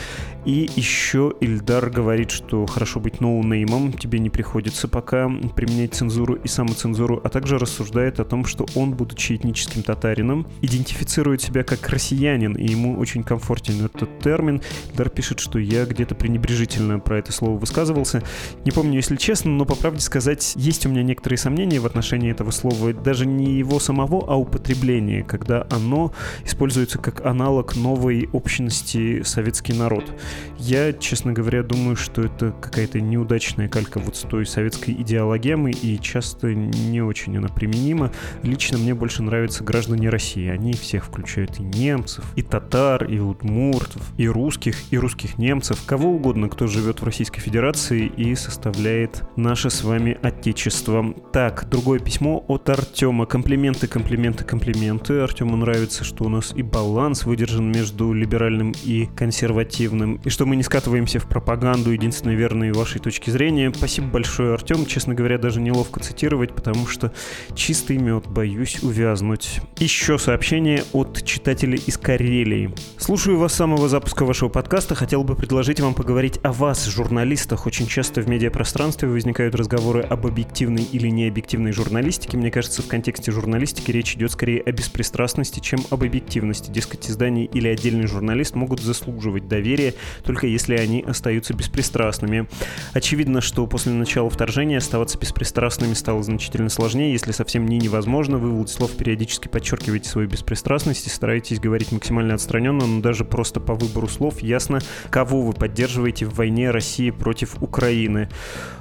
И еще Ильдар говорит, что хорошо быть ноунеймом, тебе не приходится пока применять цензуру и самоцензуру а также рассуждает о том, что он, будучи этническим татарином, идентифицирует себя как россиянин, и ему очень комфортен этот термин. Дар пишет, что я где-то пренебрежительно про это слово высказывался. Не помню, если честно, но по правде сказать, есть у меня некоторые сомнения в отношении этого слова, даже не его самого, а употребления, когда оно используется как аналог новой общности советский народ. Я, честно говоря, думаю, что это какая-то неудачная калька вот с той советской идеологемы, и часто не очень очень она применима. Лично мне больше нравятся граждане России. Они всех включают и немцев, и татар, и удмуртов, и русских, и русских немцев, кого угодно, кто живет в Российской Федерации и составляет наше с вами отечество. Так, другое письмо от Артема. Комплименты, комплименты, комплименты. Артему нравится, что у нас и баланс выдержан между либеральным и консервативным, и что мы не скатываемся в пропаганду, единственно верной вашей точки зрения. Спасибо большое, Артем. Честно говоря, даже неловко цитировать, потому что что чистый мед, боюсь увязнуть. Еще сообщение от читателя из Карелии. Слушаю вас с самого запуска вашего подкаста. Хотел бы предложить вам поговорить о вас, журналистах. Очень часто в медиапространстве возникают разговоры об объективной или необъективной журналистике. Мне кажется, в контексте журналистики речь идет скорее о беспристрастности, чем об объективности. Дескать, издание или отдельный журналист могут заслуживать доверия, только если они остаются беспристрастными. Очевидно, что после начала вторжения оставаться беспристрастными стало значительно сложнее сложнее, если совсем не невозможно. Вы, Владислав, периодически подчеркиваете свою беспристрастность и стараетесь говорить максимально отстраненно, но даже просто по выбору слов ясно, кого вы поддерживаете в войне России против Украины.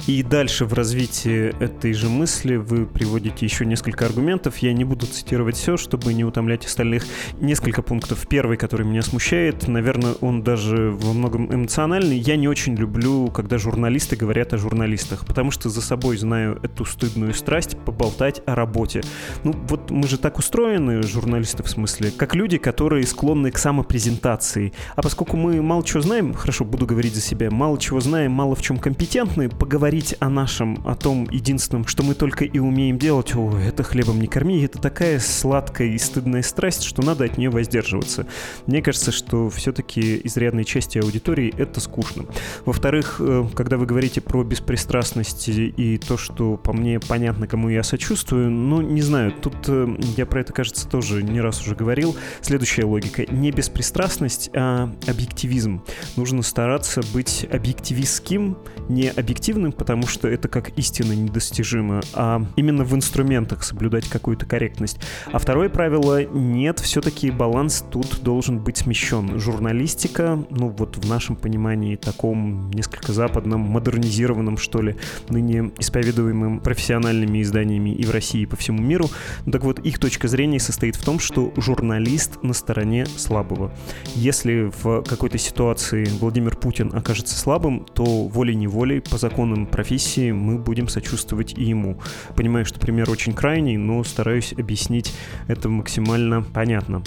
И дальше в развитии этой же мысли вы приводите еще несколько аргументов. Я не буду цитировать все, чтобы не утомлять остальных. Несколько пунктов. Первый, который меня смущает, наверное, он даже во многом эмоциональный. Я не очень люблю, когда журналисты говорят о журналистах, потому что за собой знаю эту стыдную страсть поболтать о работе. Ну, вот мы же так устроены, журналисты в смысле, как люди, которые склонны к самопрезентации. А поскольку мы мало чего знаем, хорошо, буду говорить за себя, мало чего знаем, мало в чем компетентны, поговорить о нашем, о том единственном, что мы только и умеем делать, о, это хлебом не корми, это такая сладкая и стыдная страсть, что надо от нее воздерживаться. Мне кажется, что все-таки изрядной части аудитории это скучно. Во-вторых, э, когда вы говорите про беспристрастность и то, что по мне понятно, кому я сочувствую, ну, не знаю, тут э, я про это, кажется, тоже не раз уже говорил. Следующая логика. Не беспристрастность, а объективизм. Нужно стараться быть объективистским, не объективным, потому что это как истина недостижимо, а именно в инструментах соблюдать какую-то корректность. А второе правило — нет, все-таки баланс тут должен быть смещен. Журналистика, ну вот в нашем понимании таком несколько западном, модернизированном, что ли, ныне исповедуемым профессиональными изданиями и в России, и по всему миру. Ну, так вот, их точка зрения состоит в том, что журналист на стороне слабого. Если в какой-то ситуации Владимир Путин окажется слабым, то волей-неволей по законам профессии мы будем сочувствовать и ему. Понимаю, что пример очень крайний, но стараюсь объяснить это максимально понятно.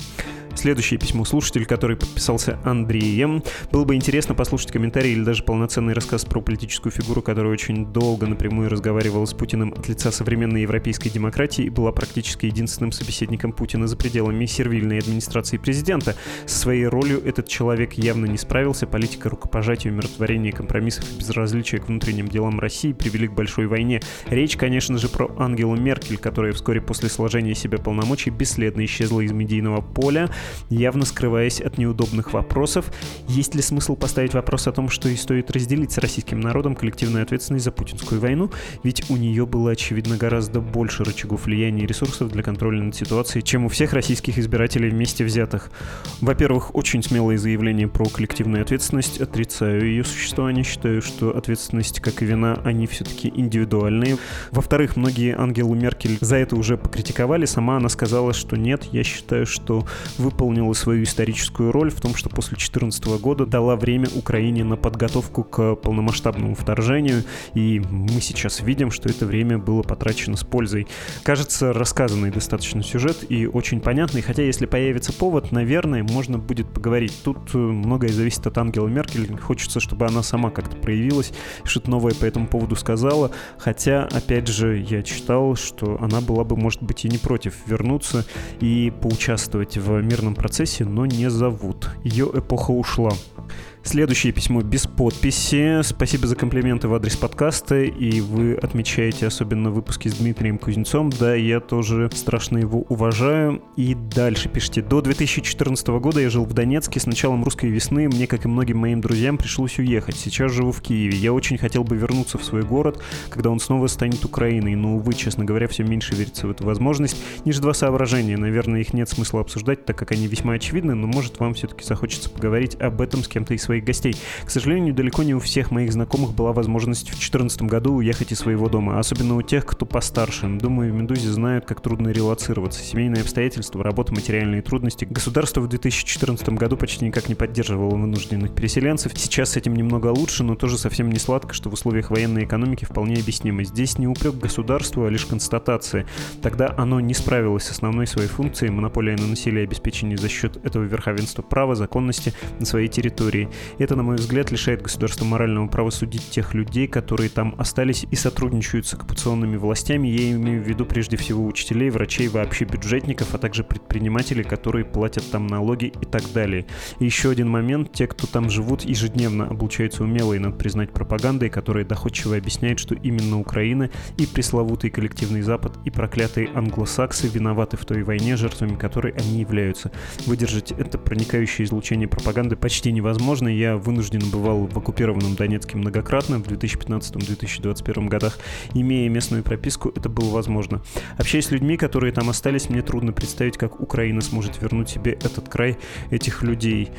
Следующее письмо слушатель, который подписался Андреем. Было бы интересно послушать комментарий или даже полноценный рассказ про политическую фигуру, которая очень долго напрямую разговаривала с Путиным от лица современной европейской демократии и была практически единственным собеседником Путина за пределами сервильной администрации президента. Со своей ролью этот человек явно не справился. Политика рукопожатия, умиротворения, компромиссов и безразличия к внутренним делам России привели к большой войне. Речь, конечно же, про Ангелу Меркель, которая вскоре после сложения себя полномочий бесследно исчезла из медийного поля явно скрываясь от неудобных вопросов. Есть ли смысл поставить вопрос о том, что и стоит разделить с российским народом коллективную ответственность за путинскую войну? Ведь у нее было, очевидно, гораздо больше рычагов влияния и ресурсов для контроля над ситуацией, чем у всех российских избирателей вместе взятых. Во-первых, очень смелое заявление про коллективную ответственность. Отрицаю ее существование. Считаю, что ответственность, как и вина, они все-таки индивидуальные. Во-вторых, многие Ангелу Меркель за это уже покритиковали. Сама она сказала, что нет, я считаю, что вы выполнила свою историческую роль в том, что после 2014 года дала время Украине на подготовку к полномасштабному вторжению, и мы сейчас видим, что это время было потрачено с пользой. Кажется, рассказанный достаточно сюжет и очень понятный, хотя если появится повод, наверное, можно будет поговорить. Тут э, многое зависит от Ангела Меркель, хочется, чтобы она сама как-то проявилась, что-то новое по этому поводу сказала, хотя, опять же, я читал, что она была бы, может быть, и не против вернуться и поучаствовать в мирном процессе, но не зовут. Ее эпоха ушла. Следующее письмо без подписи. Спасибо за комплименты в адрес подкаста. И вы отмечаете особенно выпуски с Дмитрием Кузнецом. Да, я тоже страшно его уважаю. И дальше пишите. До 2014 года я жил в Донецке. С началом русской весны мне, как и многим моим друзьям, пришлось уехать. Сейчас живу в Киеве. Я очень хотел бы вернуться в свой город, когда он снова станет Украиной. Но, увы, честно говоря, все меньше верится в эту возможность. Ниже два соображения. Наверное, их нет смысла обсуждать, так как они весьма очевидны, но может вам все-таки захочется поговорить об этом с кем-то из своих своих гостей. К сожалению, далеко не у всех моих знакомых была возможность в 2014 году уехать из своего дома, особенно у тех, кто постарше. Думаю, в «Медузе» знают, как трудно релацироваться. Семейные обстоятельства, работа, материальные трудности. Государство в 2014 году почти никак не поддерживало вынужденных переселенцев. Сейчас с этим немного лучше, но тоже совсем не сладко, что в условиях военной экономики вполне объяснимо. Здесь не упрек государству, а лишь констатация. Тогда оно не справилось с основной своей функцией монополия на насилие и за счет этого верховенства права, законности на своей территории. Это, на мой взгляд, лишает государства морального права судить тех людей, которые там остались и сотрудничают с оккупационными властями. Я имею в виду прежде всего учителей, врачей, вообще бюджетников, а также предпринимателей, которые платят там налоги и так далее. И еще один момент. Те, кто там живут, ежедневно облучаются умелой, надо признать, пропагандой, которая доходчиво объясняет, что именно Украина и пресловутый коллективный Запад и проклятые англосаксы виноваты в той войне, жертвами которой они являются. Выдержать это проникающее излучение пропаганды почти невозможно, Я вынужден бывал в оккупированном Донецке многократно в 2015-2021 годах. Имея местную прописку, это было возможно. Общаясь с людьми, которые там остались, мне трудно представить, как Украина сможет вернуть себе этот край, этих людей.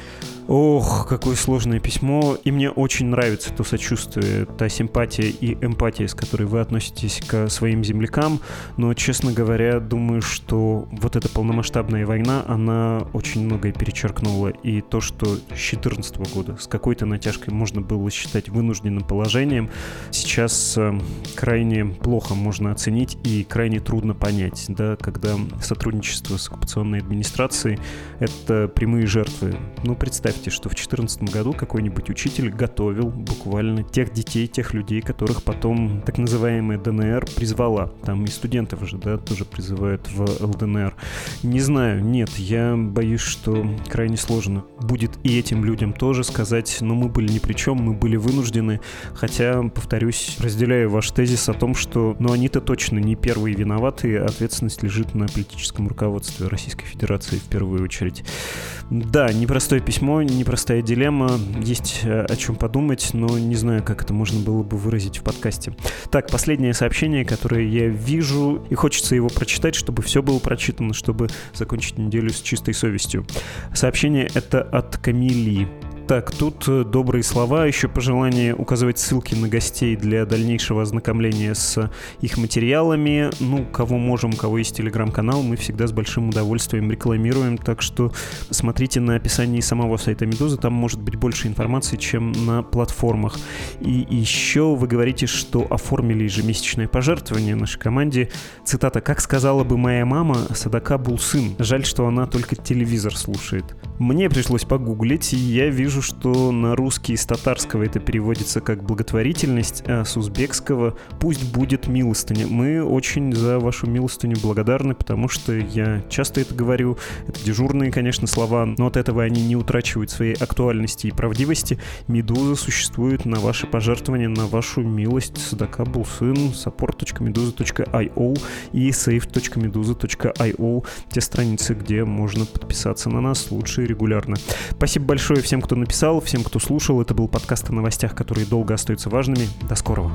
Ох, какое сложное письмо. И мне очень нравится то сочувствие, та симпатия и эмпатия, с которой вы относитесь к своим землякам. Но, честно говоря, думаю, что вот эта полномасштабная война, она очень многое перечеркнула. И то, что с 2014 года с какой-то натяжкой можно было считать вынужденным положением, сейчас э, крайне плохо можно оценить и крайне трудно понять, да, когда сотрудничество с оккупационной администрацией — это прямые жертвы. Ну, представь представьте, что в 2014 году какой-нибудь учитель готовил буквально тех детей, тех людей, которых потом так называемая ДНР призвала. Там и студентов же, да, тоже призывают в ЛДНР. Не знаю, нет, я боюсь, что крайне сложно будет и этим людям тоже сказать, ну мы были ни при чем, мы были вынуждены, хотя, повторюсь, разделяю ваш тезис о том, что, ну они-то точно не первые виноваты, ответственность лежит на политическом руководстве Российской Федерации в первую очередь. Да, непростое письмо, непростая дилемма, есть э, о чем подумать, но не знаю, как это можно было бы выразить в подкасте. Так, последнее сообщение, которое я вижу, и хочется его прочитать, чтобы все было прочитано, чтобы закончить неделю с чистой совестью. Сообщение это от Камилии. Так, тут э, добрые слова, еще пожелание указывать ссылки на гостей для дальнейшего ознакомления с их материалами. Ну, кого можем, у кого есть телеграм-канал, мы всегда с большим удовольствием рекламируем, так что смотрите на описании самого сайта Медузы, там может быть больше информации, чем на платформах. И еще вы говорите, что оформили ежемесячное пожертвование нашей команде. Цитата, как сказала бы моя мама, Садака был сын. Жаль, что она только телевизор слушает. Мне пришлось погуглить, и я вижу, что на русский из татарского это переводится как благотворительность, а с узбекского пусть будет милостыня. Мы очень за вашу милостыню благодарны, потому что я часто это говорю. Это дежурные, конечно, слова, но от этого они не утрачивают своей актуальности и правдивости. Медуза существует на ваши пожертвования, на вашу милость. Садака был сын, support.meduza.io и save.meduza.io. Те страницы, где можно подписаться на нас лучше регулярно. Спасибо большое всем, кто написал, всем, кто слушал. Это был подкаст о новостях, которые долго остаются важными. До скорого.